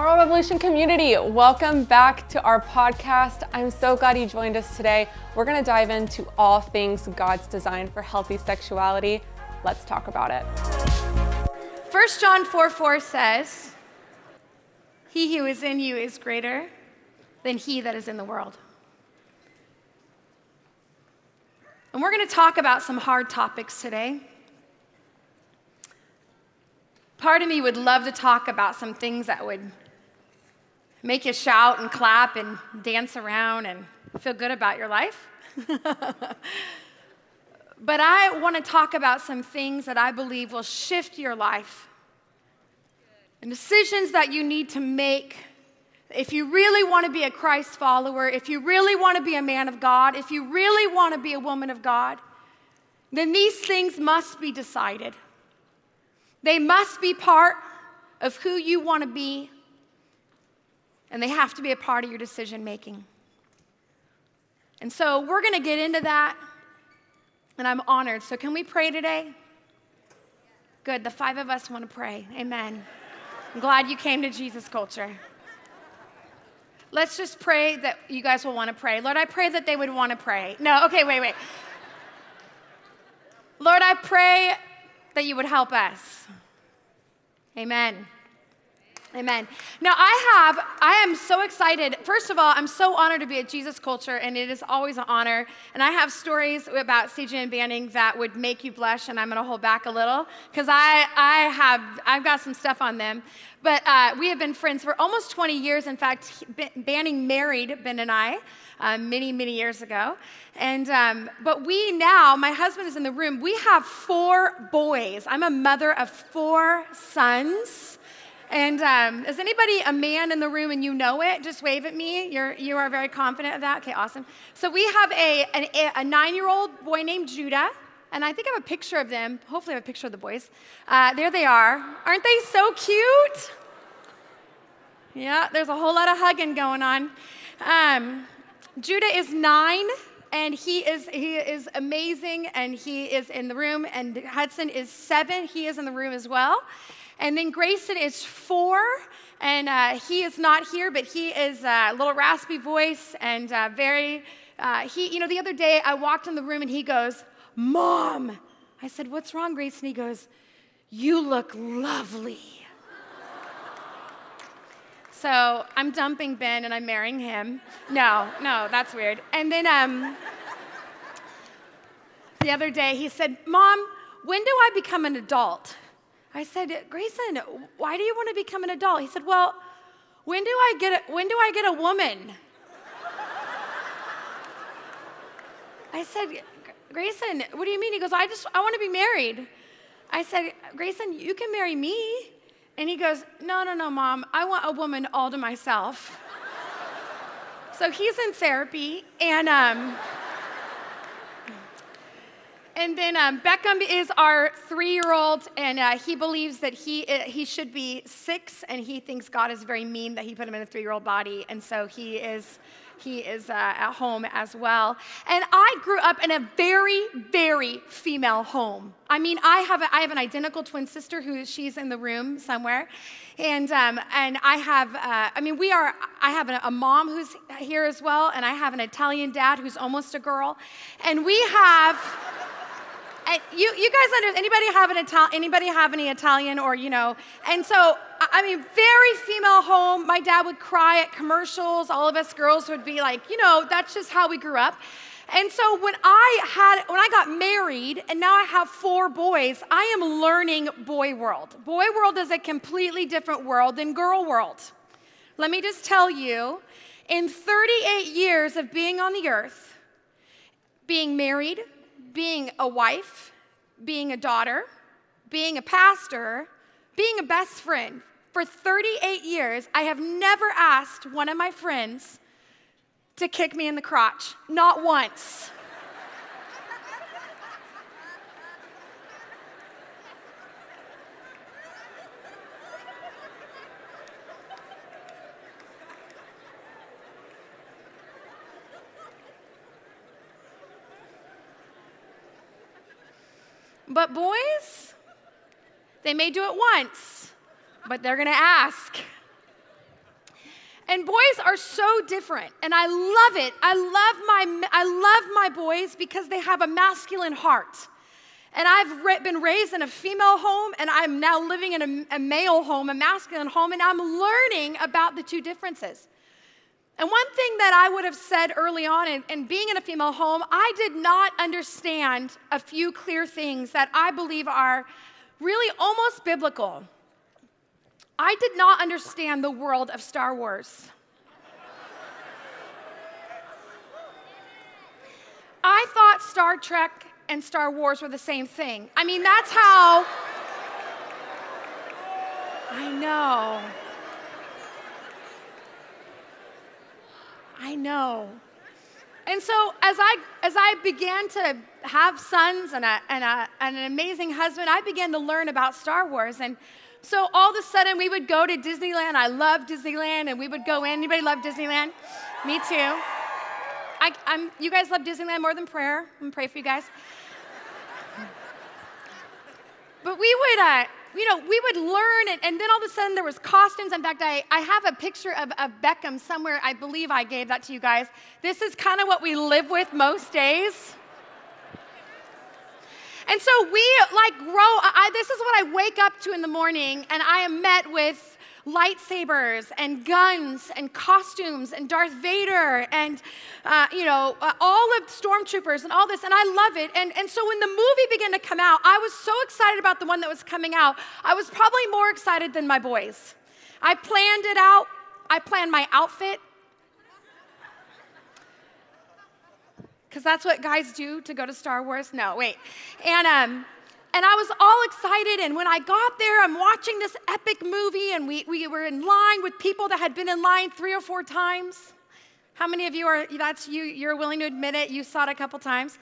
Moral Revolution community, welcome back to our podcast. I'm so glad you joined us today. We're going to dive into all things God's design for healthy sexuality. Let's talk about it. 1 John 4 4 says, He who is in you is greater than he that is in the world. And we're going to talk about some hard topics today. Part of me would love to talk about some things that would make you shout and clap and dance around and feel good about your life. but I want to talk about some things that I believe will shift your life and decisions that you need to make. If you really want to be a Christ follower, if you really want to be a man of God, if you really want to be a woman of God, then these things must be decided. They must be part of who you want to be and they have to be a part of your decision making. And so we're going to get into that, and I'm honored. So, can we pray today? Good. The five of us want to pray. Amen. I'm glad you came to Jesus Culture. Let's just pray that you guys will want to pray. Lord, I pray that they would want to pray. No, okay, wait, wait. Lord, I pray that you would help us. Amen. Amen. Now, I have, I am so excited. First of all, I'm so honored to be at Jesus Culture, and it is always an honor. And I have stories about SeaJay and Banning that would make you blush, and I'm going to hold back a little because I, I have, I've got some stuff on them. But uh, we have been friends for almost 20 years. In fact, Banning married Ben and I uh, many, many years ago. And, um, but we now, my husband is in the room, we have four boys. I'm a mother of four sons. And um, is anybody a man in the room and you know it? Just wave at me. You're, you are very confident of that? Okay, awesome. So we have a, a nine year old boy named Judah. And I think I have a picture of them. Hopefully, I have a picture of the boys. Uh, there they are. Aren't they so cute? Yeah, there's a whole lot of hugging going on. Um, Judah is nine, and he is he is amazing, and he is in the room. And Hudson is seven; he is in the room as well. And then Grayson is four, and uh, he is not here, but he is a little raspy voice and uh, very, uh, he, you know, the other day I walked in the room and he goes, Mom. I said, What's wrong, Grayson? He goes, You look lovely. so I'm dumping Ben and I'm marrying him. No, no, that's weird. And then um, the other day he said, Mom, when do I become an adult? I said, Grayson, why do you want to become an adult? He said, Well, when do I get a, when do I get a woman? I said, Grayson, what do you mean? He goes, I just I want to be married. I said, Grayson, you can marry me. And he goes, No, no, no, mom. I want a woman all to myself. so he's in therapy, and um, and then um, Beckham is our three year old, and uh, he believes that he, uh, he should be six, and he thinks God is very mean that he put him in a three year old body, and so he is. He is uh, at home as well. And I grew up in a very, very female home. I mean, I have, a, I have an identical twin sister who she's in the room somewhere. And, um, and I have, uh, I mean, we are, I have a, a mom who's here as well, and I have an Italian dad who's almost a girl. And we have, and you, you guys under, anybody have an Italian, anybody have any Italian or, you know, and so, I mean, very female home. My dad would cry at commercials. All of us girls would be like, you know, that's just how we grew up. And so when I had when I got married and now I have four boys, I am learning boy world. Boy world is a completely different world than girl world. Let me just tell you, in 38 years of being on the earth, being married, being a wife, being a daughter, being a pastor, being a best friend. For 38 years, I have never asked one of my friends to kick me in the crotch, not once. But boys, they may do it once, but they're gonna ask. And boys are so different, and I love it. I love my I love my boys because they have a masculine heart. And I've been raised in a female home, and I'm now living in a, a male home, a masculine home, and I'm learning about the two differences. And one thing that I would have said early on, and, in, being in a female home, I did not understand a few clear things that I believe are really almost biblical. I did not understand the world of Star Wars. I thought Star Trek and Star Wars were the same thing. I mean, that's how. I know. I know. And so as I as I began to have sons and, a, and, a, and an amazing husband, I began to learn about Star Wars. And so all of a sudden, we would go to Disneyland. I love Disneyland, and we would go in. Anybody love Disneyland? Me too. I, am you guys love Disneyland more than prayer. I'm gonna pray for you guys. But we would, uh, you know, we would learn, and, and, then all of a sudden there was costumes. In fact, I, I have a picture of, of Beckham somewhere. I believe I gave that to you guys. This is kind of what we live with most days. And so we like grow. I, this is what I wake up to in the morning, and I am met with lightsabers and guns and costumes and Darth Vader and, uh, you know, uh, all of stormtroopers and all this. And I love it. And, and so when the movie began to come out, I was so excited about the one that was coming out. I was probably more excited than my boys. I planned it out. I planned my outfit. because that's what guys do to go to Star Wars. No, wait. And, um, and I was all excited. And when I got there, I'm watching this epic movie, and we, we were in line with people that had been in line three or four times. How many of you are, that's you, you're willing to admit it? You saw it a couple times.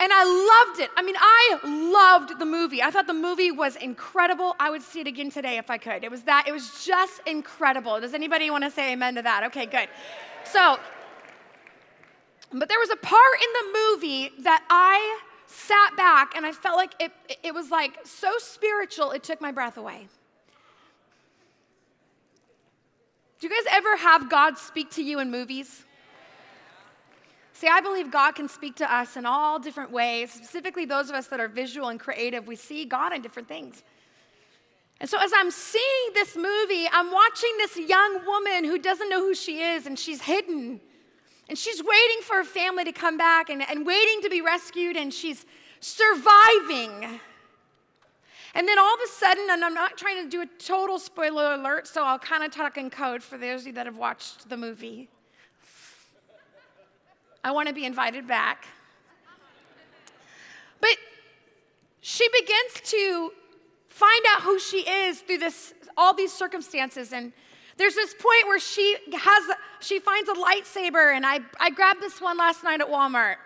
And I loved it. I mean, I loved the movie. I thought the movie was incredible. I would see it again today if I could. It was that, it was just incredible. Does anybody want to say amen to that? Okay, good. So but there was a part in the movie that I sat back and I felt like it, it was like so spiritual, it took my breath away. Do you guys ever have God speak to you in movies? See, I believe God can speak to us in all different ways, specifically those of us that are visual and creative. We see God in different things. And so, as I'm seeing this movie, I'm watching this young woman who doesn't know who she is and she's hidden. And she's waiting for her family to come back and, and waiting to be rescued, and she's surviving. And then all of a sudden, and I'm not trying to do a total spoiler alert, so I'll kind of talk in code for those of you that have watched the movie. I want to be invited back. But she begins to find out who she is through this, all these circumstances. And there's this point where she has she finds a lightsaber, and I, I grabbed this one last night at Walmart.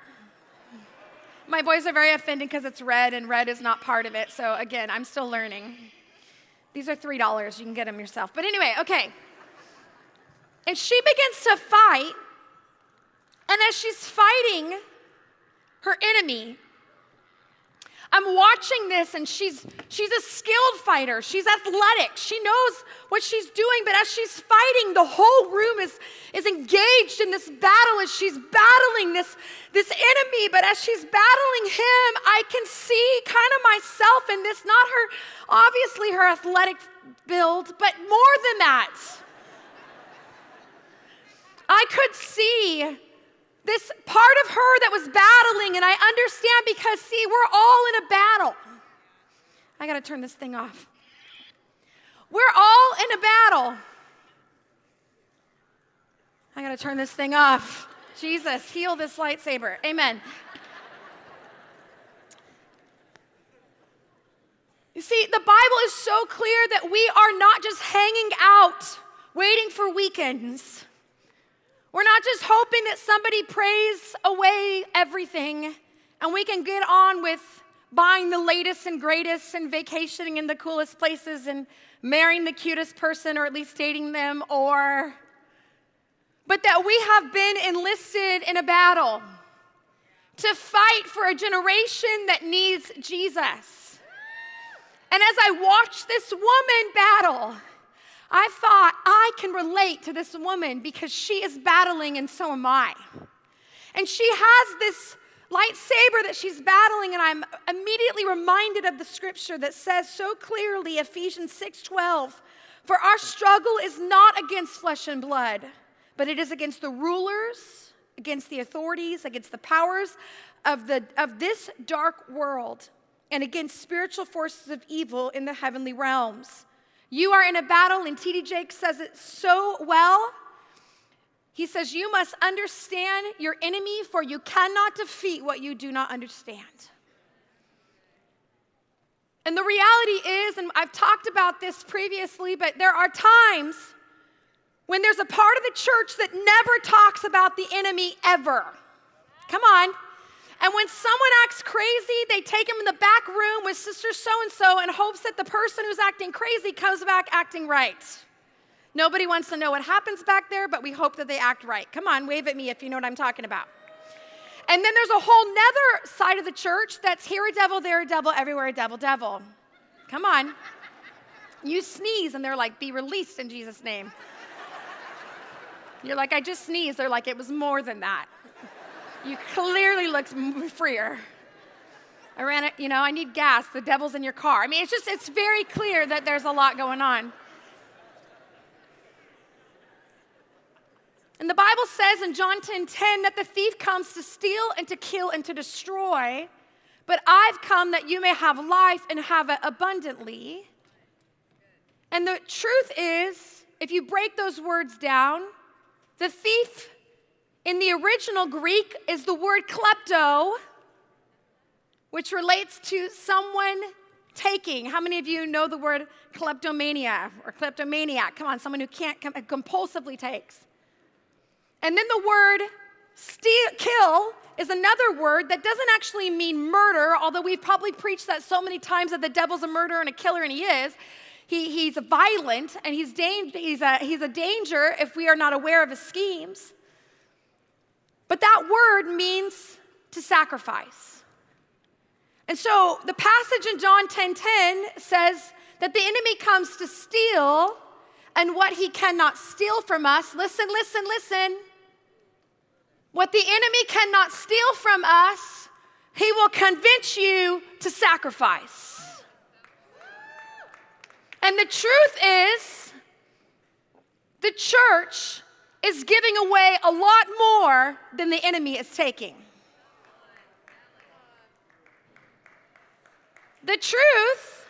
My boys are very offended because it's red, and red is not part of it. So again, I'm still learning. These are three dollars. You can get them yourself. But anyway, okay. And she begins to fight, and as she's fighting her enemy, I'm watching this and she's she's a skilled fighter. She's athletic. She knows what she's doing, but as she's fighting, the whole room is is engaged in this battle as she's battling this this enemy, but as she's battling him, I can see kind of myself in this, not her obviously her athletic build, but more than that. I could see this part of her that was battling, and I understand because, see, we're all in a battle. I gotta turn this thing off. We're all in a battle. I gotta turn this thing off. Jesus, heal this lightsaber. Amen. You see, the Bible is so clear that we are not just hanging out waiting for weekends. We're not just hoping that somebody prays away everything and we can get on with buying the latest and greatest and vacationing in the coolest places and marrying the cutest person or at least dating them or but that we have been enlisted in a battle to fight for a generation that needs Jesus. And as I watch this woman battle, I thought I can relate to this woman because she is battling and so am I. And she has this lightsaber that she's battling and I'm immediately reminded of the scripture that says so clearly Ephesians 6:12 for our struggle is not against flesh and blood but it is against the rulers against the authorities against the powers of the of this dark world and against spiritual forces of evil in the heavenly realms. You are in a battle, and T.D. Jakes says it so well. He says, You must understand your enemy, for you cannot defeat what you do not understand. And the reality is, and I've talked about this previously, but there are times when there's a part of the church that never talks about the enemy ever. Come on. And when someone acts crazy, they take him in the back room with sister so and so in hopes that the person who's acting crazy comes back acting right. Nobody wants to know what happens back there, but we hope that they act right. Come on, wave at me if you know what I'm talking about. And then there's a whole nether side of the church that's here a devil, there a devil, everywhere a devil, devil. Come on. You sneeze and they're like, be released in Jesus' name. You're like, I just sneezed. They're like, it was more than that. You clearly looked freer. I ran it, you know, I need gas. The devil's in your car. I mean, it's just, it's very clear that there's a lot going on. And the Bible says in John 10 10 that the thief comes to steal and to kill and to destroy, but I've come that you may have life and have it abundantly. And the truth is, if you break those words down, the thief in the original Greek is the word klepto, which relates to someone taking. How many of you know the word kleptomania or kleptomaniac? Come on, someone who can't compulsively takes. And then the word steal, kill is another word that doesn't actually mean murder, although we've probably preached that so many times that the devil's a murderer and a killer, and he is. He, he's violent and he's, he's, a, he's a danger if we are not aware of his schemes. But that word means to sacrifice. And so the passage in John 10:10 10, 10 says that the enemy comes to steal and what he cannot steal from us. Listen, listen, listen. What the enemy cannot steal from us, he will convince you to sacrifice. And the truth is, the church is giving away a lot more than the enemy is taking. The truth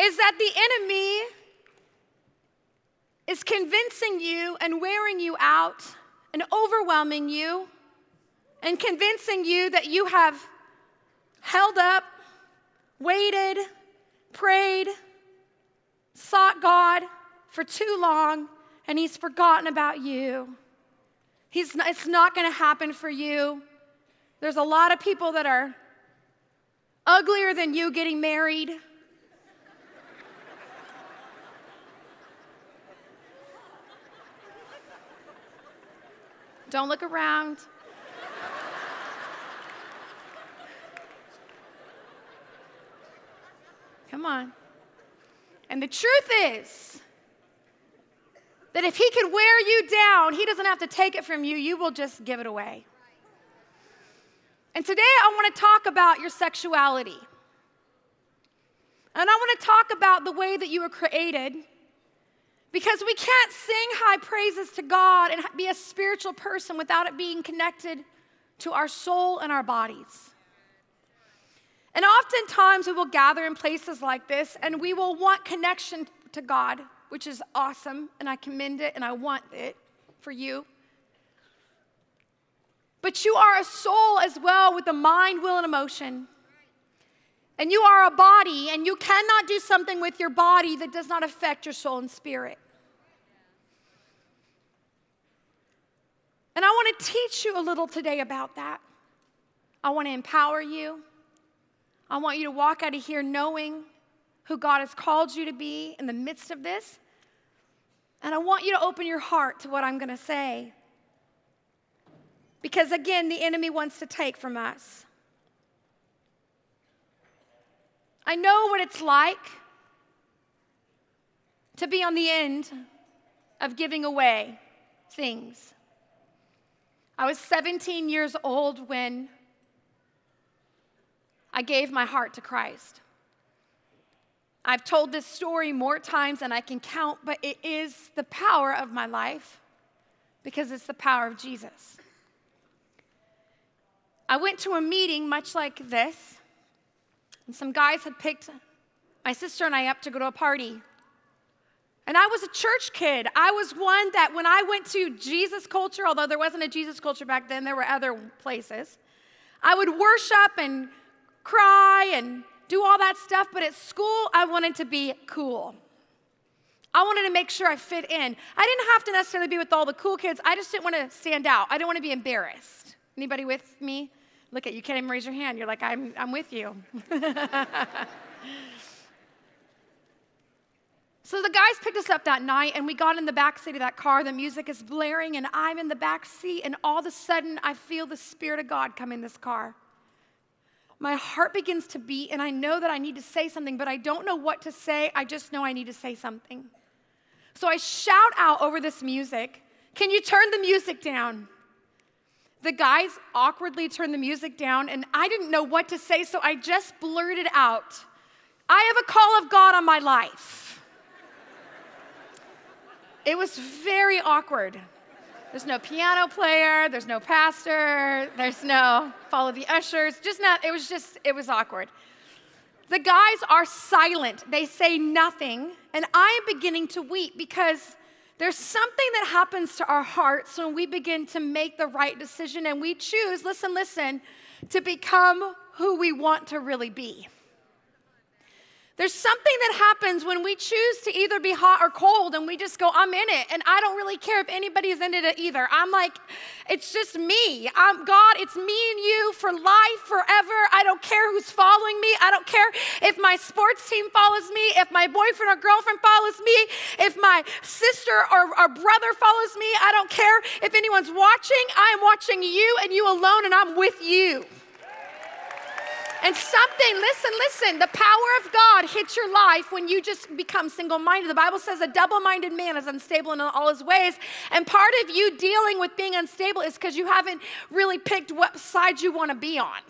is that the enemy is convincing you and wearing you out and overwhelming you and convincing you that you have held up, waited, prayed, sought God for too long and he's forgotten about you. He's not, it's not going to happen for you. There's a lot of people that are uglier than you getting married. Don't look around. Come on. And the truth is, that if He could wear you down, He doesn't have to take it from you, you will just give it away. And today I want to talk about your sexuality. And I want to talk about the way that you were created. Because we can't sing high praises to God and be a spiritual person without it being connected to our soul and our bodies. And oftentimes we will gather in places like this and we will want connection to God which is awesome, and I commend it and I want it for you. But you are a soul as well with a mind, will, and emotion. And you are a body, and you cannot do something with your body that does not affect your soul and spirit. And I want to teach you a little today about that. I want to empower you. I want you to walk out of here knowing who God has called you to be in the midst of this. And I want you to open your heart to what I'm going to say. Because again, the enemy wants to take from us. I know what it's like to be on the end of giving away things. I was 17 years old when I gave my heart to Christ. I've told this story more times than I can count, but it is the power of my life because it's the power of Jesus. I went to a meeting much like this, and some guys had picked my sister and I up to go to a party. And I was a church kid. I was one that when I went to Jesus culture, although there wasn't a Jesus culture back then, there were other places, I would worship and cry and do all that stuff, but at school, I wanted to be cool. I wanted to make sure I fit in. I didn't have to necessarily be with all the cool kids. I just didn't want to stand out. I didn't want to be embarrassed. Anybody with me? Look at you can't even raise your hand. You're like, I'm, I'm with you. So the guys picked us up that night and we got in the back seat of that car. The music is blaring and I'm in the back seat and all of a sudden I feel the spirit of God come in this car. My heart begins to beat and I know that I need to say something, but I don't know what to say. I just know I need to say something. So I shout out over this music, "Can you turn the music down?" The guys awkwardly turned the music down and I didn't know what to say, so I just blurted out, "I have a call of God on my life." It was very awkward. There's no piano player, there's no pastor, there's no follow the ushers, just not, it was just, it was awkward. The guys are silent, they say nothing, and I am beginning to weep because there's something that happens to our hearts when we begin to make the right decision and we choose, listen, listen, to become who we want to really be. There's something that happens when we choose to either be hot or cold and we just go, I'm in it. And I don't really care if anybody's in it either. I'm like, it's just me. I'm God, it's me and you for life, forever. I don't care who's following me. I don't care if my sports team follows me, if my boyfriend or girlfriend follows me, if my sister or, or brother follows me. I don't care if anyone's watching. I am watching you and you alone, and I'm with you. And something, listen, listen, the power of God hits your life when you just become single minded. The Bible says a double minded man is unstable in all his ways. And part of you dealing with being unstable is because you haven't really picked what side you want to be on.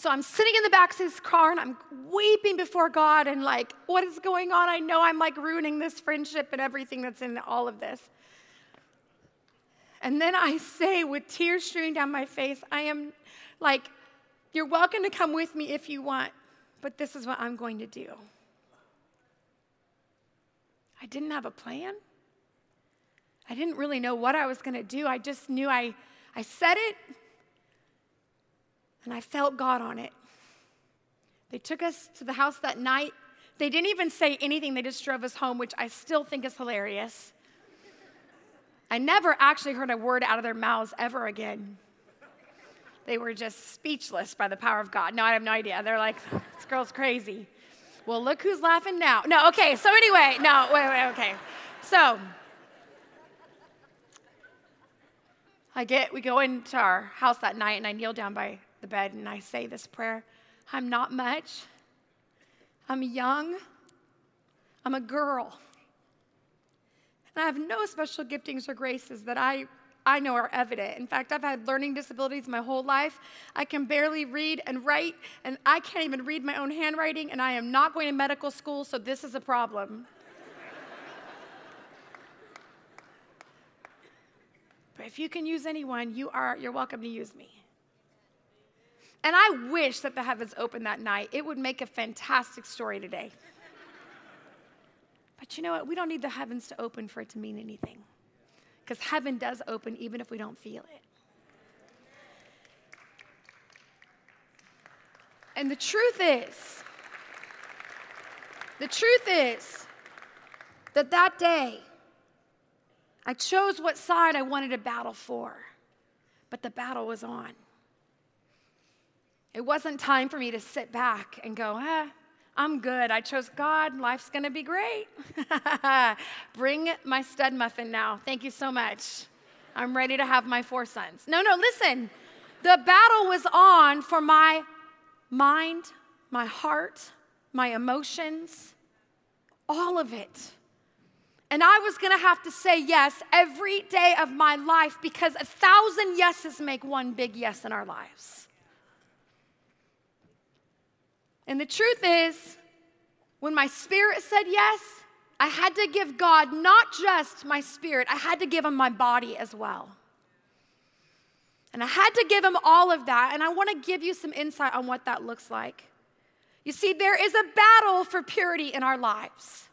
So I'm sitting in the back of his car and I'm weeping before God and like, what is going on? I know I'm like ruining this friendship and everything that's in all of this. And then I say, with tears streaming down my face, I am like, you're welcome to come with me if you want, but this is what I'm going to do. I didn't have a plan. I didn't really know what I was going to do. I just knew I, I said it and I felt God on it. They took us to the house that night. They didn't even say anything, they just drove us home, which I still think is hilarious. I never actually heard a word out of their mouths ever again. They were just speechless by the power of God. No, I have no idea. They're like, this girl's crazy. Well, look who's laughing now. No, okay, so anyway, no, wait, wait, okay. So, I get, we go into our house that night and I kneel down by the bed and I say this prayer I'm not much. I'm young. I'm a girl. And I have no special giftings or graces that I, I know are evident. In fact, I've had learning disabilities my whole life. I can barely read and write, and I can't even read my own handwriting, and I am not going to medical school, so this is a problem. but if you can use anyone, you are, you're welcome to use me. And I wish that the heavens opened that night. It would make a fantastic story today. But you know what? We don't need the heavens to open for it to mean anything. Because heaven does open even if we don't feel it. And the truth is, the truth is that that day, I chose what side I wanted to battle for, but the battle was on. It wasn't time for me to sit back and go, ah, I'm good. I chose God. Life's going to be great. Bring my stud muffin now. Thank you so much. I'm ready to have my four sons. No, no, listen. The battle was on for my mind, my heart, my emotions, all of it. And I was gonna have to say yes every day of my life because a thousand yeses make one big yes in our lives. And the truth is, when my spirit said yes, I had to give God not just my spirit, I had to give him my body as well. And I had to give him all of that. And I want to give you some insight on what that looks like. You see, there is a battle for purity in our lives.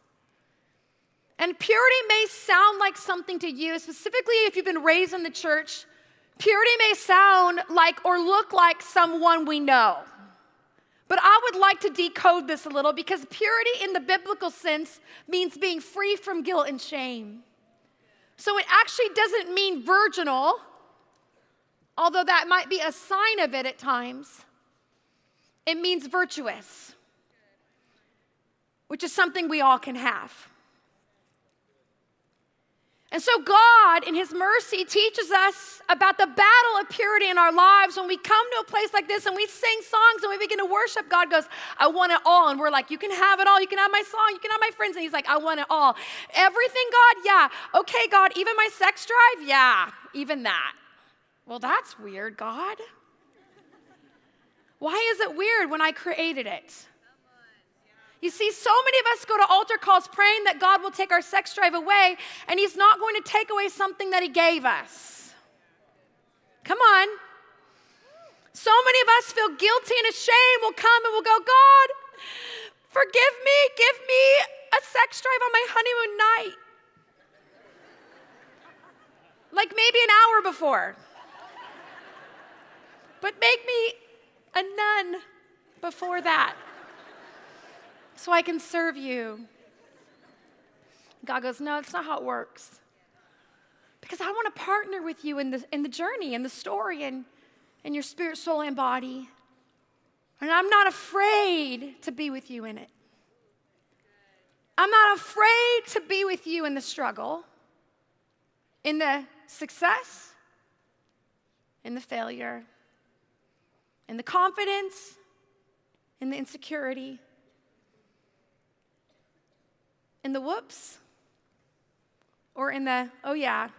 And purity may sound like something to you, specifically if you've been raised in the church. Purity may sound like or look like someone we know. But I would like to decode this a little because purity in the biblical sense means being free from guilt and shame. So it actually doesn't mean virginal, although that might be a sign of it at times. It means virtuous, which is something we all can have. And so, God, in His mercy, teaches us about the battle of purity in our lives. When we come to a place like this and we sing songs and we begin to worship, God goes, I want it all. And we're like, You can have it all. You can have my song. You can have my friends. And He's like, I want it all. Everything, God? Yeah. Okay, God. Even my sex drive? Yeah. Even that. Well, that's weird, God. Why is it weird when I created it? You see, so many of us go to altar calls praying that God will take our sex drive away, and He's not going to take away something that He gave us. Come on. So many of us feel guilty and ashamed. We'll come and we'll go, God, forgive me, give me a sex drive on my honeymoon night. Like maybe an hour before. But make me a nun before that so I can serve you. God goes, No, that's not how it works. Because I want to partner with you in the, in the journey, in the story, and in your spirit, soul, and body. And I'm not afraid to be with you in it. I'm not afraid to be with you in the struggle, in the success, in the failure, in the confidence, in the insecurity in the whoops or in the, oh yeah,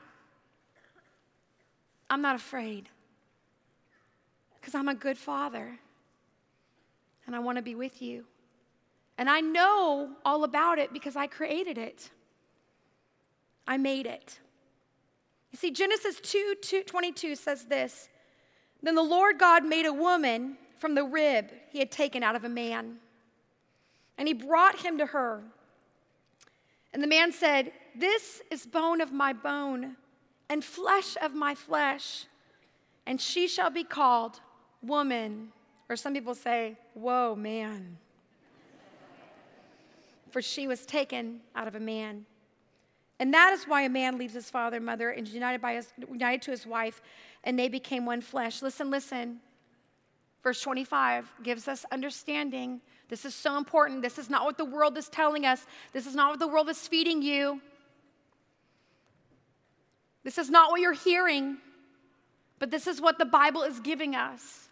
I'm not afraid because I'm a good father and I want to be with you. And I know all about it because I created it. I made it. You see, Genesis 2, 2 22 says this Then the Lord God made a woman from the rib he had taken out of a man, and he brought him to her. And the man said, This is bone of my bone and flesh of my flesh, and she shall be called woman. Or some people say, Whoa, man. For she was taken out of a man. And that is why a man leaves his father and mother and is united, by his, united to his wife, and they became one flesh. Listen, listen. Verse 25 gives us understanding this is so important. This is not what the world is telling us. This is not what the world is feeding you. This is not what you're hearing, but this is what the Bible is giving us.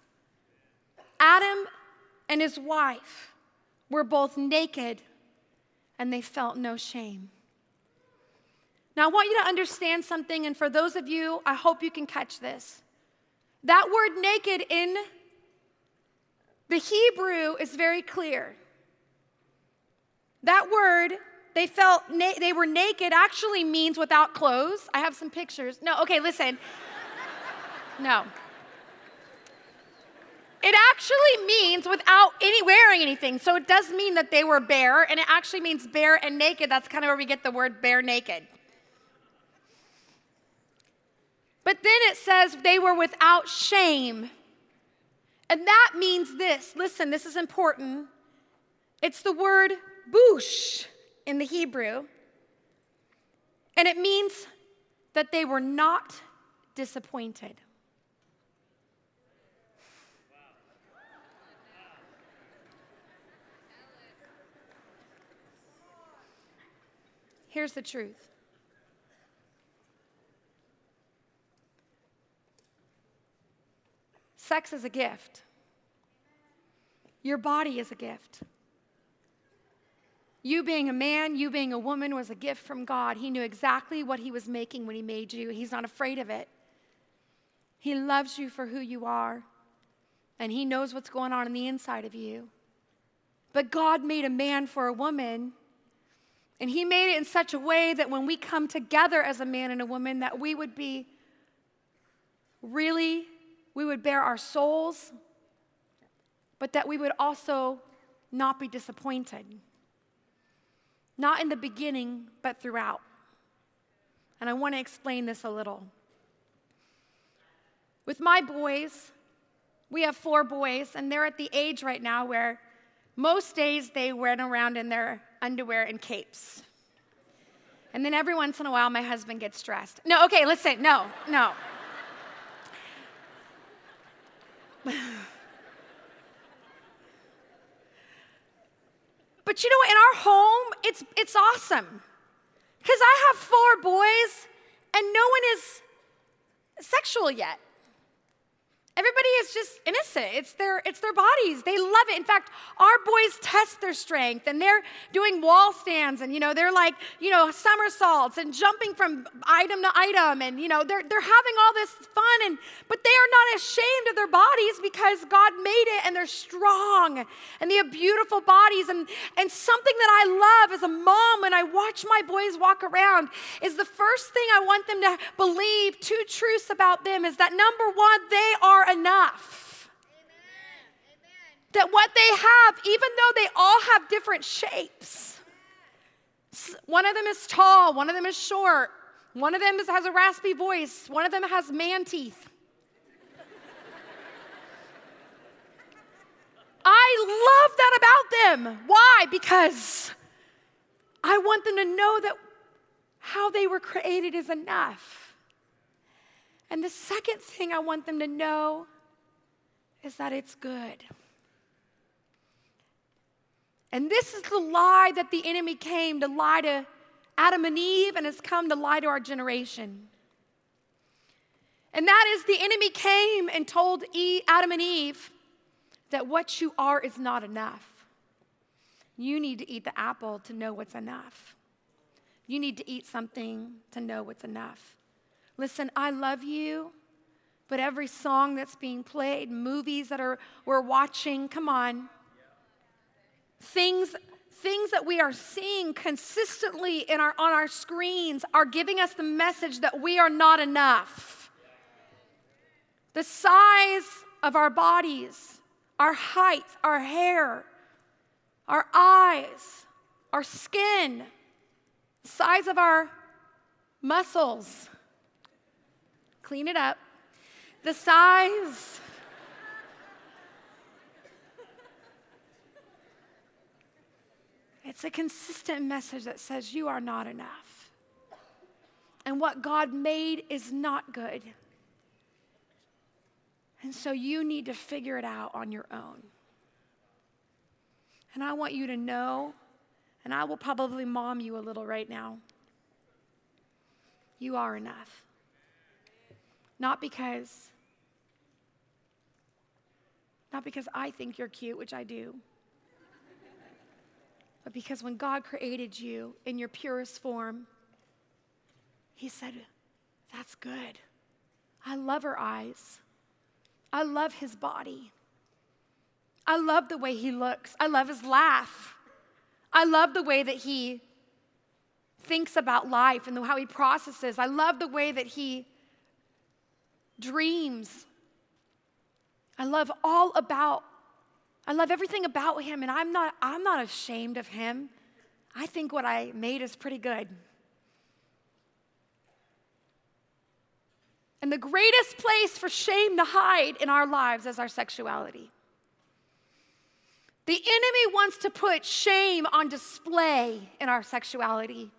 Adam and his wife were both naked and they felt no shame. Now, I want you to understand something, and for those of you, I hope you can catch this. That word naked in the Hebrew is very clear. That word, they felt na- they were naked, actually means without clothes. I have some pictures. No, okay, listen. no. It actually means without any wearing anything. So it does mean that they were bare, and it actually means bare and naked. That's kind of where we get the word bare naked. But then it says they were without shame. And that means this listen, this is important. It's the word boosh in the Hebrew. And it means that they were not disappointed. Here's the truth Sex is a gift. Your body is a gift. You being a man, you being a woman was a gift from God. He knew exactly what He was making when He made you. He's not afraid of it. He loves you for who you are, and He knows what's going on in the inside of you. But God made a man for a woman, and He made it in such a way that when we come together as a man and a woman, that we would be really, we would bear our souls, but that we would also not be disappointed. Not in the beginning, but throughout. And I want to explain this a little. With my boys, we have four boys, and they're at the age right now where most days they run around in their underwear and capes. And then every once in a while, my husband gets dressed. No, okay, listen, no, no. But you know? In our home, it's, it's awesome. Because I have four boys and no one is sexual yet. Everybody is just innocent. It's their, it's their bodies. They love it. In fact, our boys test their strength and they're doing wall stands and, you know, they're like, you know, somersaults and jumping from item to item and, you know, they're, they're having all this fun and, but they are not ashamed of their bodies because God made it and they're strong and they have beautiful bodies. And, and something that I love as a mom when I watch my boys walk around is the first thing I want them to believe two truths about them is that number one, they are enough. That what they have, even though they all have different shapes, one of them is tall, one of them is short, one of them has a raspy voice, one of them has man teeth. I love that about them. Why? Because I want them to know that how they were created is enough. And the second thing I want them to know is that it's good. And this is the lie that the enemy came to lie to Adam and Eve and has come to lie to our generation. And that is the enemy came and told Adam and Eve that what you are is not enough. You need to eat the apple to know what's enough. You need to eat something to know what's enough. Listen, I love you, but every song that's being played, movies that are we're watching, come on. Things things that we are seeing consistently in our, on our screens are giving us the message that we are not enough. The size of our bodies, our height, our hair, our eyes, our skin, size of our muscles, clean it up. The size. It's a consistent message that says you are not enough. And what God made is not good. And so you need to figure it out on your own. And I want you to know, and I will probably mom you a little right now. You are enough. Not because not because I think you're cute, which I do. But because when God created you in your purest form, He said, That's good. I love her eyes. I love his body. I love the way he looks. I love his laugh. I love the way that he thinks about life and how he processes. I love the way that he dreams. I love all about, I love everything about him, and I'm not, I'm not ashamed of him. I think what I made is pretty good. And the greatest place for shame to hide in our lives is our sexuality. The enemy wants to put shame on display in our sexuality.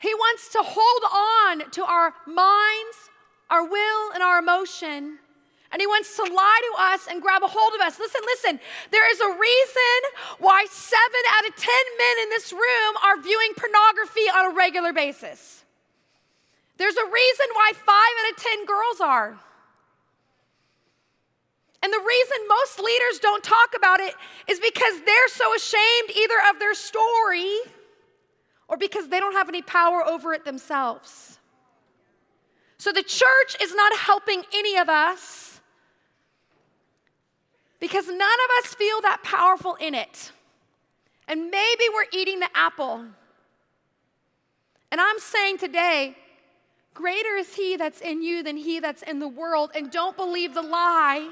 He wants to hold on to our minds, our will, and our emotion. And he wants to lie to us and grab a hold of us. Listen, listen. There is a reason why seven out of 10 men in this room are viewing pornography on a regular basis. There's a reason why five out of 10 girls are. And the reason most leaders don't talk about it is because they're so ashamed either of their story or because they don't have any power over it themselves. So the church is not helping any of us because none of us feel that powerful in it. And maybe we're eating the apple. And I'm saying today, greater is he that's in you than he that's in the world. And don't believe the lie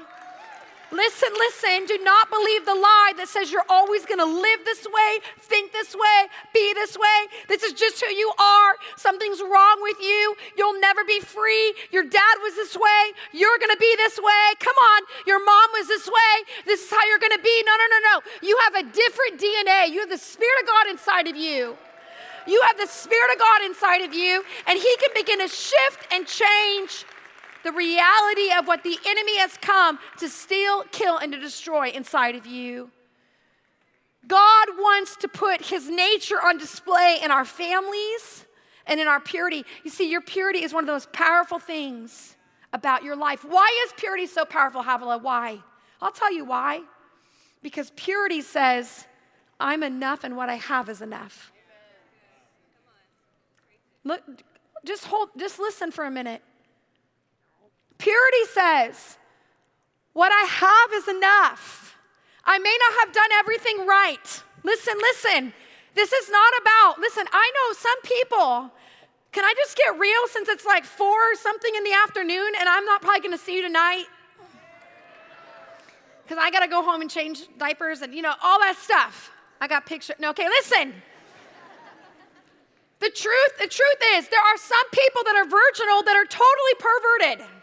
Listen, listen, do not believe the lie that says you're always gonna live this way, think this way, be this way. This is just who you are. Something's wrong with you. You'll never be free. Your dad was this way. You're gonna be this way. Come on, your mom was this way. This is how you're gonna be. No, no, no, no. You have a different DNA. You have the Spirit of God inside of you. You have the Spirit of God inside of you, and He can begin to shift and change the reality of what the enemy has come to steal, kill, and to destroy inside of you. God wants to put his nature on display in our families and in our purity. You see, your purity is one of the most powerful things about your life. Why is purity so powerful, Havilah? Why? I'll tell you why. Because purity says, I'm enough and what I have is enough. Look, just hold, just listen for a minute. Purity says, What I have is enough. I may not have done everything right. Listen, listen. This is not about, listen, I know some people. Can I just get real since it's like four or something in the afternoon and I'm not probably gonna see you tonight? Because I gotta go home and change diapers and, you know, all that stuff. I got pictures. No, okay, listen. The truth, the truth is, there are some people that are virginal that are totally perverted.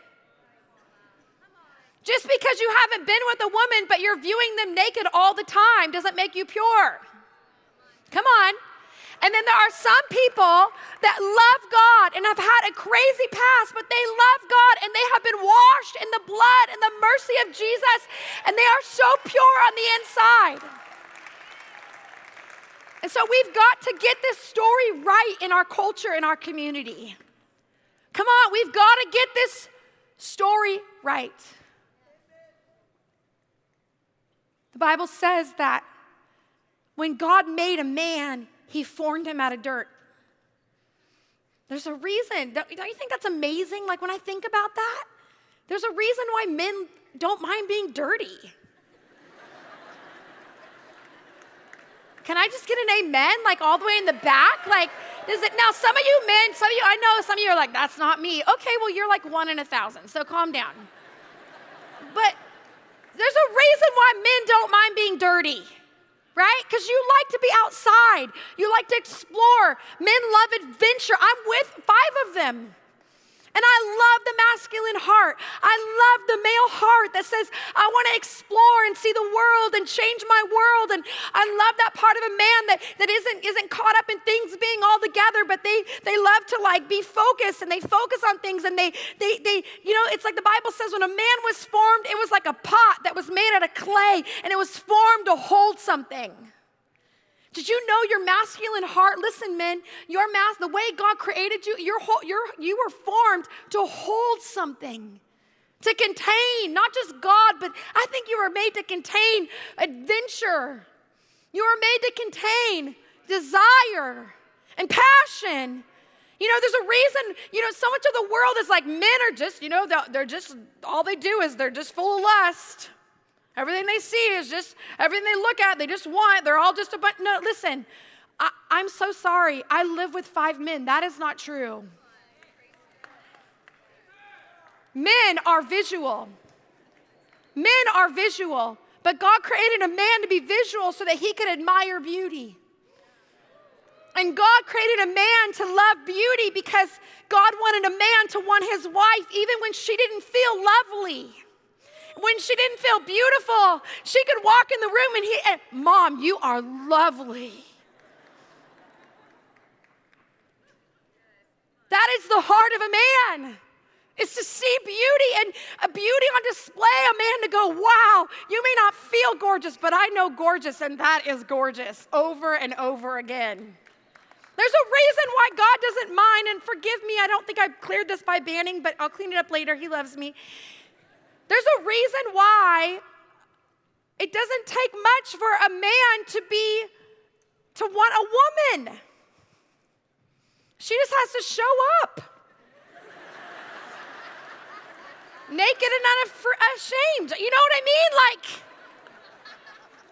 Just because you haven't been with a woman, but you're viewing them naked all the time, doesn't make you pure. Come on. And then there are some people that love God and have had a crazy past, but they love God and they have been washed in the blood and the mercy of Jesus, and they are so pure on the inside. And so we've got to get this story right in our culture, in our community. Come on, we've got to get this story right. The Bible says that when God made a man, he formed him out of dirt. There's a reason. Don't, you think that's amazing? Like when I think about that, there's a reason why men don't mind being dirty. Can I just get an amen? Like all the way in the back? Like, does it now? Some of you men, some of you, I know some of you are like, that's not me. Okay, well, you're like one in a thousand, so calm down. But there's a reason why men don't mind being dirty, right? Because you like to be outside, you like to explore. Men love adventure. I'm with five of them. And I love the masculine heart. I love the male heart that says, I want to explore and see the world and change my world. And I love that part of a man that, that isn't, isn't caught up in things being all together, but they, they love to like be focused and they focus on things and they, they, they, you know, it's like the Bible says when a man was formed, it was like a pot that was made out of clay and it was formed to hold something. Did you know your masculine heart? Listen, men, your mass, the way God created you, you're, you're, you were formed to hold something, to contain, not just God, but I think you were made to contain adventure. You were made to contain desire and passion. You know, there's a reason, you know, so much of the world is like men are just, you know, they're just, all they do is they're just full of lust. Everything they see is just, everything they look at, they just want, they're all just a bunch. No, listen, I, I'm so sorry. I live with five men. That is not true. Men are visual. Men are visual. But God created a man to be visual so that he could admire beauty. And God created a man to love beauty because God wanted a man to want his wife even when she didn't feel lovely when she didn't feel beautiful, she could walk in the room and he, and, Mom, you are lovely. That is the heart of a man. Is to see beauty and a beauty on display, a man to go, wow, you may not feel gorgeous, but I know gorgeous, and that is gorgeous over and over again. There's a reason why God doesn't mind, and forgive me, I don't think I've cleared this by banning, but I'll clean it up later. He loves me. There's a reason why it doesn't take much for a man to be, to want a woman. She just has to show up. Naked and unashamed. You know what I mean? Like,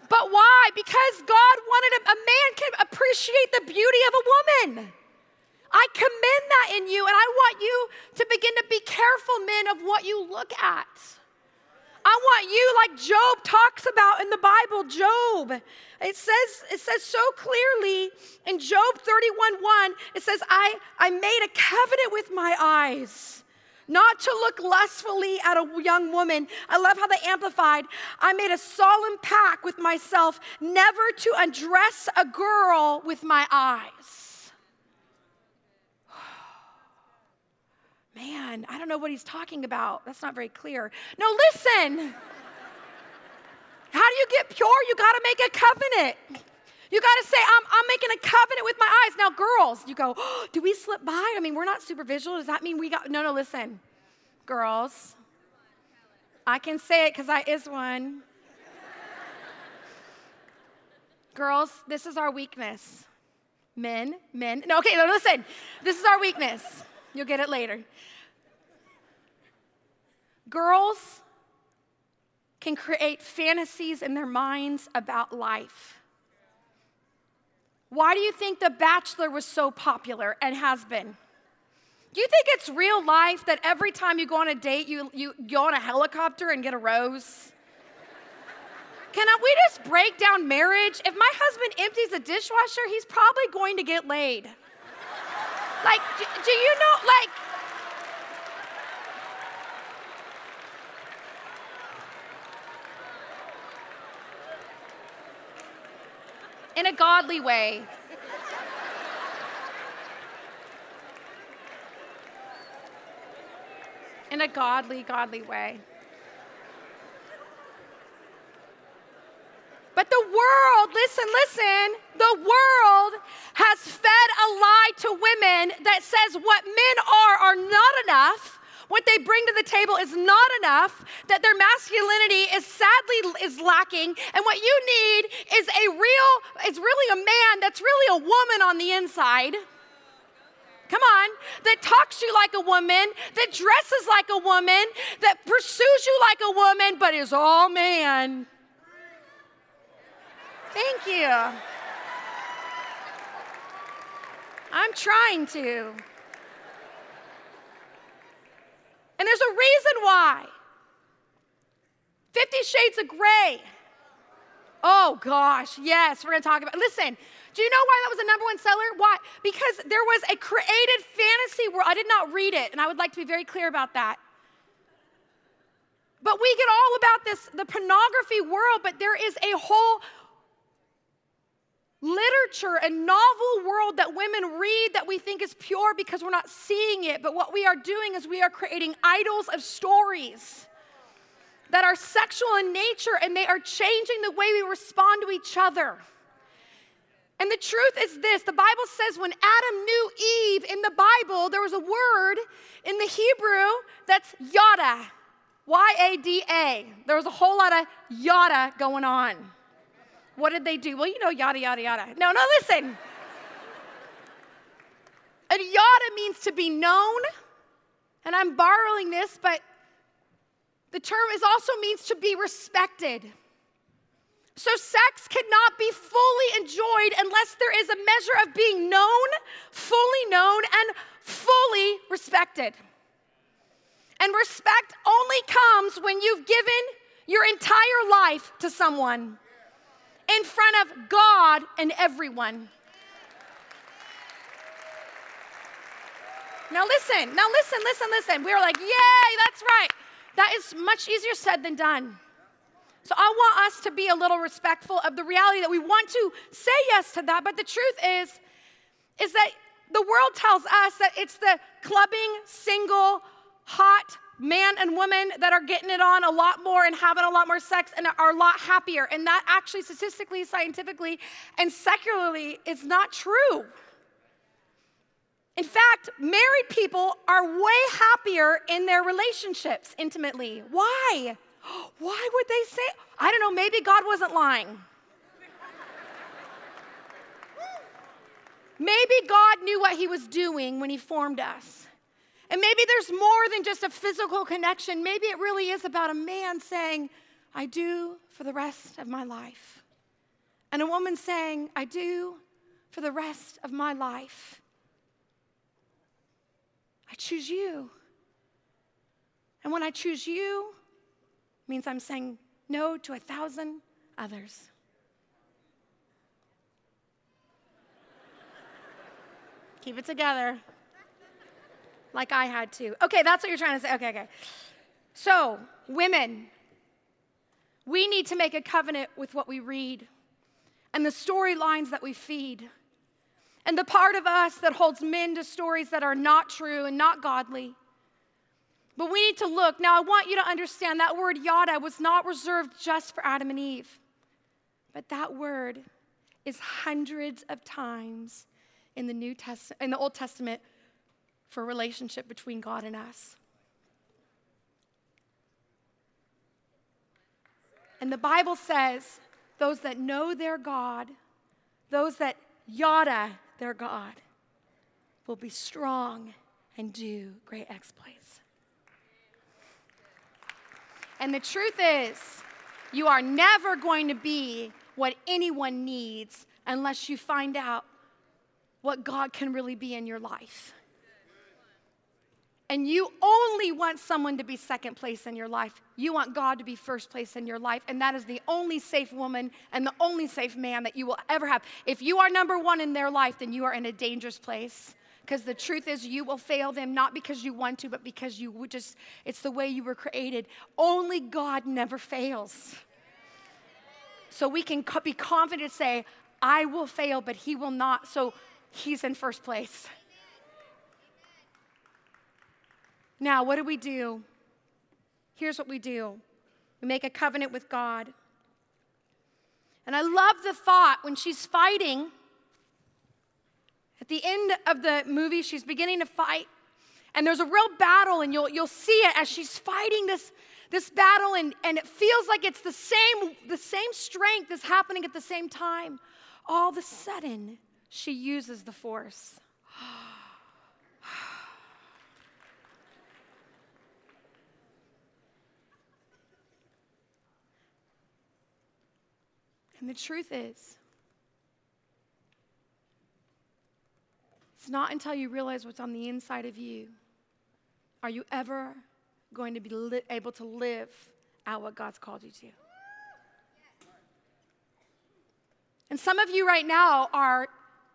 but why? Because God wanted a, a man can appreciate the beauty of a woman. I commend that in you, and I want you to begin to be careful, men, of what you look at. I want you, like Job talks about in the Bible, Job. It says, it says so clearly in Job 31 1, it says, I, I made a covenant with my eyes not to look lustfully at a young woman. I love how they amplified. I made a solemn pact with myself never to undress a girl with my eyes. Man, I don't know what he's talking about. That's not very clear. No, listen. How do you get pure? You got to make a covenant. You got to say, I'm, I'm making a covenant with my eyes. Now, girls, you go, oh, do we slip by? I mean, we're not super visual. Does that mean we got, no, no, listen. Girls, I can say it because I is one. Girls, this is our weakness. Men, men, no, okay, no, listen. This is our weakness. You'll get it later. Girls can create fantasies in their minds about life. Why do you think The Bachelor was so popular and has been? Do you think it's real life that every time you go on a date, you, you go on a helicopter and get a rose? Can we just break down marriage? If my husband empties the dishwasher, he's probably going to get laid. Like, do, do you know, like, in a godly way. in a godly, godly way. But the world, listen, listen, the world has fed a that says what men are are not enough what they bring to the table is not enough, that their masculinity is sadly is lacking, and what you need is a real, is really a man that's really a woman on the inside. Come on, that talks to you like a woman, that dresses like a woman, that pursues you like a woman, but is all man. Thank you. I'm trying to. And there's a reason why. Fifty Shades of Grey. Oh gosh, yes, we're gonna talk about. Listen, do you know why that was a number one seller? Why? Because there was a created fantasy world. I did not read it, and I would like to be very clear about that. But we get all about this, the pornography world, but there is a whole literature and novel world that women read that we think is pure because we're not seeing it. But what we are doing is we are creating idols of stories that are sexual in nature and they are changing the way we respond to each other. And the truth is this the Bible says when Adam knew Eve in the Bible, there was a word in the Hebrew that's yada, Y A D A. There was a whole lot of yada going on. What did they do? Well, you know, yada, yada, yada. No, no, listen. A yada means to be known, and I'm borrowing this, but the term is also means to be respected. So, sex cannot be fully enjoyed unless there is a measure of being known, fully known, and fully respected. And respect only comes when you've given your entire life to someone in front of God and everyone. Now, listen, now, listen, listen, listen. We were like, yay, that's right. That is much easier said than done. So I want us to be a little respectful of the reality that we want to say yes to that, but the truth is is that the world tells us that it's the clubbing, single, hot man and woman that are getting it on a lot more and having a lot more sex and are a lot happier. And that actually, statistically, scientifically, and secularly is not true. In fact, married people are way happier in their relationships intimately. Why? Why would they say? I don't know, maybe God wasn't lying. maybe God knew what he was doing when he formed us. And maybe there's more than just a physical connection. Maybe it really is about a man saying, I do for the rest of my life. And a woman saying, I do for the rest of my life. I choose you. And when I choose you, means I'm saying no to a thousand others. Keep it together. Like I had to. Okay, that's what you're trying to say. Okay, okay. So, women, we need to make a covenant with what we read and the storylines that we feed. And the part of us that holds men to stories that are not true and not godly. But we need to look. Now, I want you to understand that word yada was not reserved just for Adam and Eve, but that word is hundreds of times in the New Testament, in the Old Testament, for relationship between God and us. And the Bible says those that know their God, those that yada their God, will be strong and do great exploits. And the truth is, you are never going to be what anyone needs unless you find out what God can really be in your life. And you only want someone to be second place in your life. You want God to be first place in your life. And that is the only safe woman and the only safe man that you will ever have. If you are number one in their life, then you are in a dangerous place. Because the truth is, you will fail them not because you want to, but because you just, it's the way you were created. Only God never fails. So we can be confident to say, I will fail, but He will not. So He's in first place. Now, what do we do? Here's what we do we make a covenant with God. And I love the thought when she's fighting. At the end of the movie, she's beginning to fight, and there's a real battle, and you'll, you'll see it as she's fighting this, this battle, and, and it feels like it's the same, the same strength is happening at the same time. All of a sudden, she uses the force. And the truth is, it's not until you realize what's on the inside of you are you ever going to be li- able to live out what God's called you to. And some of you right now are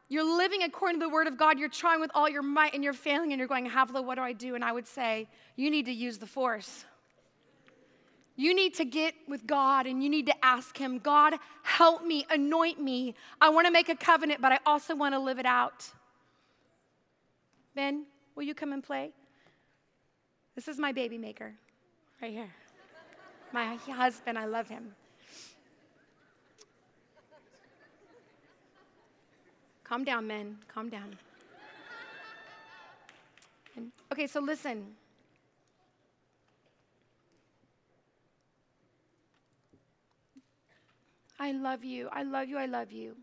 you're living according to the word of God. You're trying with all your might and you're failing and you're going, Havilah, what do I do? And I would say, you need to use the force. You need to get with God and you need to ask Him, God, help me, anoint me. I want to make a covenant, but I also want to live it out. Ben, will you come and play? This is my baby maker right here. My husband, I love him. Calm down, men. Calm down. Okay, so listen. I love you. I love you. I love you.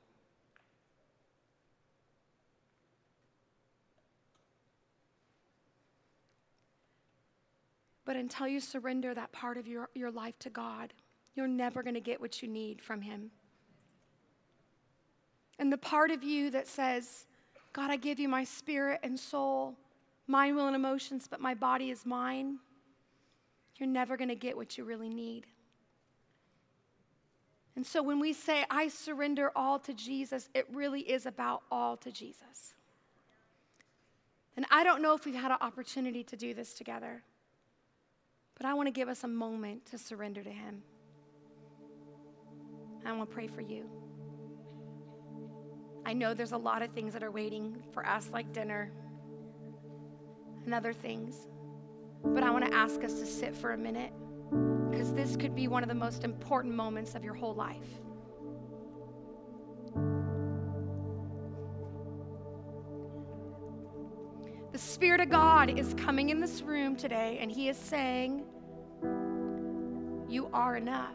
But until you surrender that part of your, your life to God, you're never going to get what you need from Him. And the part of you that says, God, I give you my spirit and soul, mind, will, and emotions, but my body is mine, you're never going to get what you really need. And so when we say, I surrender all to Jesus, it really is about all to Jesus. And I don't know if we've had an opportunity to do this together, but I want to give us a moment to surrender to Him. I want to pray for you. I know there's a lot of things that are waiting for us, like dinner and other things, but I want to ask us to sit for a minute because this could be one of the most important moments of your whole life. The Spirit of God is coming in this room today and He is saying, You are enough.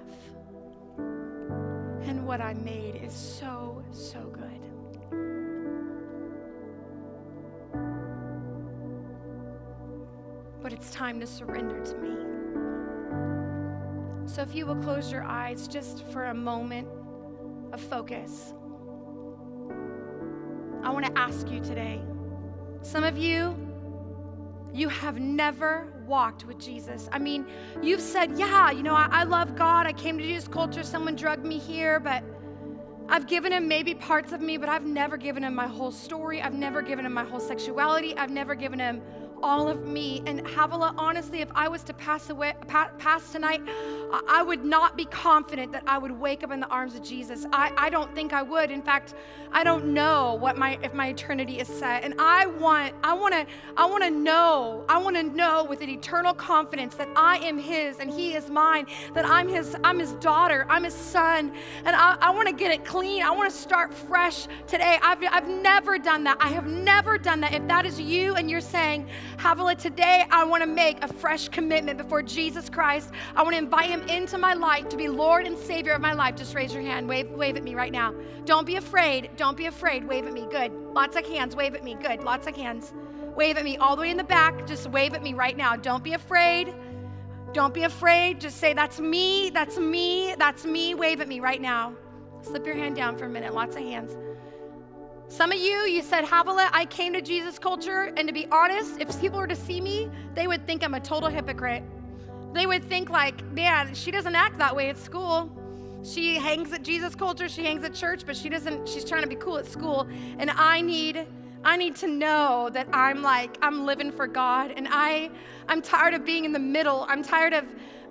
And what I made is so, so good. But it's time to surrender to me. So if you will close your eyes just for a moment of focus, I want to ask you today. Some of you, you have never walked with Jesus. I mean, you've said, Yeah, you know, I, I, love God. I came to Jesus culture. Someone drugged me here, but I've given him maybe parts of me, but I've never given him my whole story. I've never given him my whole sexuality. I've never given him all of me. And Havilah, honestly, if I was to pass away, pass tonight, I would not be confident that I would wake up in the arms of Jesus. I, I don't think I would. In fact, I don't know what my if my eternity is set. And I want I want to I want to know I want to know with an eternal confidence that I am His and He is mine. That I'm His I'm His daughter. I'm His son. And I, I want to get it clean. I want to start fresh today. I've I've never done that. I have never done that. If that is you and you're saying Havilah, today I want to make a fresh commitment before Jesus Christ. I want to invite him into my life to be Lord and Savior of my life. Just raise your hand. Wave, wave at me right now. Don't be afraid. Don't be afraid. Wave at me. Good. Lots of hands. Wave at me. Good. Lots of hands. Wave at me all the way in the back. Just wave at me right now. Don't be afraid. Don't be afraid. Just say, That's me. That's me. That's me. Wave at me right now. Slip your hand down for a minute. Lots of hands. Some of you, you said, Havilah, I came to Jesus culture, and to be honest, if people were to see me, they would think I'm a total hypocrite. They would think, like, man, she doesn't act that way at school. She hangs at Jesus culture, she hangs at church, but she doesn't, she's trying to be cool at school. And I need, I need to know that I'm like, I'm living for God. And I, I'm tired of being in the middle. I'm tired of,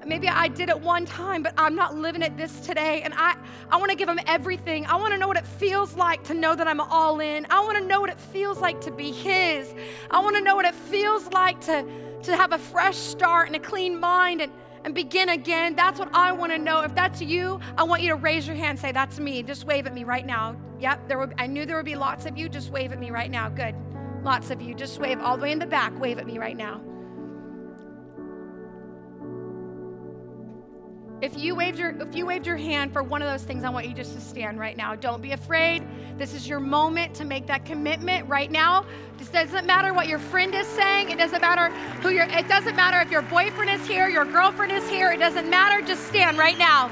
maybe I did it one time, but I'm not living it this today. And I, I want to give him everything. I want to know what it feels like to know that I'm all in. I want to know what it feels like to be his. I want to know what it feels like to, to have a fresh start and a clean mind and, and begin again. That's what I want to know. If that's you, I want you to raise your hand say, That's me. Just wave at me right now. Yep, there would, I knew there would be lots of you. Just wave at me right now. Good. Lots of you. Just wave all the way in the back. Wave at me right now. If you waved your if you waved your hand for one of those things, I want you just to stand right now. Don't be afraid. This is your moment to make that commitment right now. It doesn't matter what your friend is saying. It doesn't matter who your it doesn't matter if your boyfriend is here, your girlfriend is here. It doesn't matter. Just stand right now.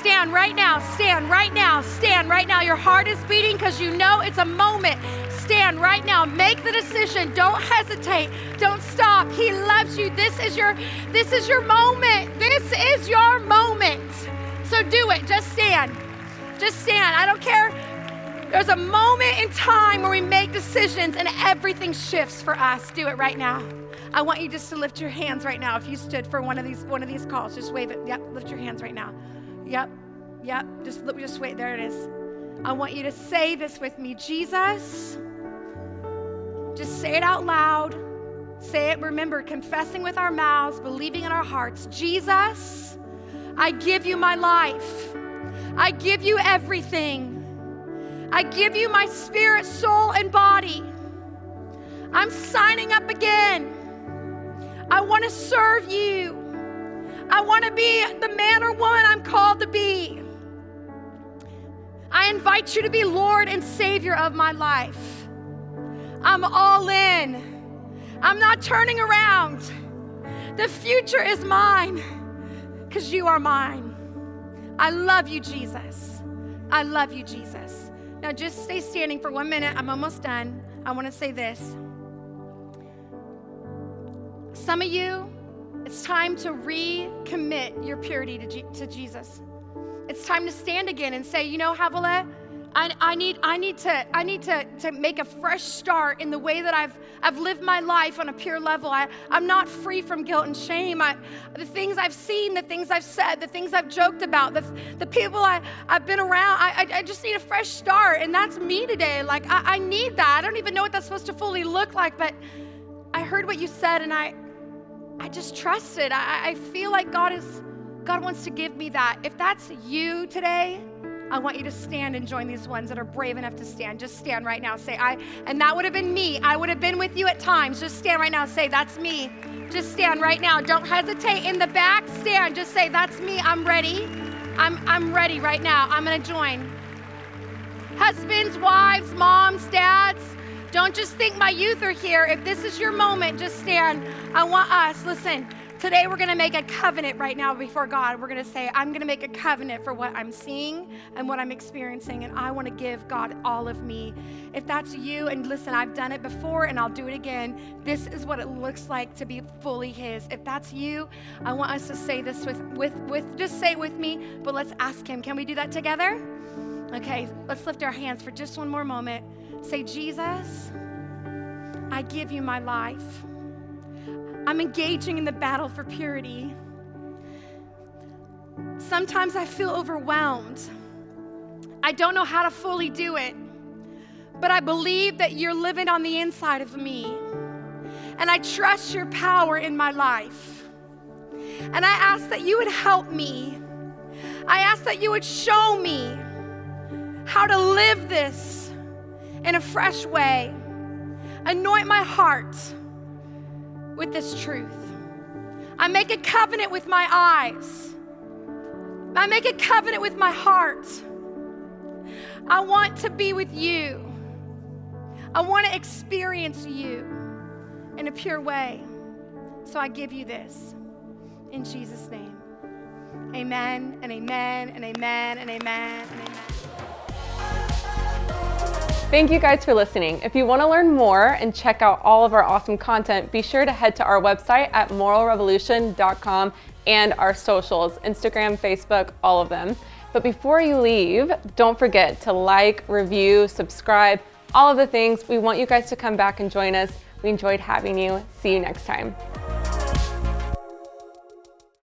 Stand right now. Stand right now. Stand right now. Your heart is beating because you know it's a moment stand right now. Make the decision. Don't hesitate. Don't stop. He loves you. This is your this is your moment. This is your moment. So do it. Just stand. Just stand. I don't care. There's a moment in time where we make decisions and everything shifts for us. Do it right now. I want you just to lift your hands right now. If you stood for one of these one of these calls, just wave it. Yep, lift your hands right now. Yep, yep. Just just wait. There it is. I want you to say this with me, Jesus. Just say it out loud. Say it, remember, confessing with our mouths, believing in our hearts. Jesus, I give you my life. I give you everything. I give you my spirit, soul, and body. I'm signing up again. I want to serve you. I want to be the man or woman I'm called to be. I invite you to be Lord and Savior of my life. I'm all in. I'm not turning around. The future is mine because you are mine. I love you, Jesus. I love you, Jesus. Now, just stay standing for one minute. I'm almost done. I want to say this. Some of you, it's time to recommit your purity to, G- to Jesus. It's time to stand again and say, you know, Havilah, I, I, need, I need, to, I need to, to make a fresh start in the way that I've, I've lived my life on a pure level. I, I'm not free from guilt and shame. I, the things I've seen, the things I've said, the things I've joked about, the, the people I, I've been around, I, I, I just need a fresh start. And that's me today. Like, I, I need that. I don't even know what that's supposed to fully look like, but I heard what you said and I, I just trusted. I, I feel like God is, God wants to give me that. If that's you today, I want you to stand and join these ones that are brave enough to stand. Just stand right now. Say, I, and that would have been me. I would have been with you at times. Just stand right now. Say, that's me. Just stand right now. Don't hesitate. In the back, stand. Just say, that's me. I'm ready. I'm, I'm ready right now. I'm going to join. Husbands, wives, moms, dads, don't just think my youth are here. If this is your moment, just stand. I want us, listen, Today, we're going to make a covenant right now before God. We're going to say, I'm going to make a covenant for what I'm seeing and what I'm experiencing, and I want to give God all of me. If that's you, and listen, I've done it before and I'll do it again. This is what it looks like to be fully His. If that's you, I want us to say this with, with, with just say it with me, but let's ask Him. Can we do that together? Okay, let's lift our hands for just one more moment. Say, Jesus, I give you my life. I'm engaging in the battle for purity. Sometimes I feel overwhelmed. I don't know how to fully do it, but I believe that you're living on the inside of me. And I trust your power in my life. And I ask that you would help me. I ask that you would show me how to live this in a fresh way. Anoint my heart with this truth. I make a covenant with my eyes. I make a covenant with my heart. I want to be with you. I want to experience you in a pure way. So I give you this in Jesus' name. Amen and amen and amen and amen and amen. Thank you guys for listening. If you want to learn more and check out all of our awesome content, be sure to head to our website at moralrevolution.com and our socials Instagram, Facebook, all of them. But before you leave, don't forget to like, review, subscribe, all of the things. We want you guys to come back and join us. We enjoyed having you. See you next time.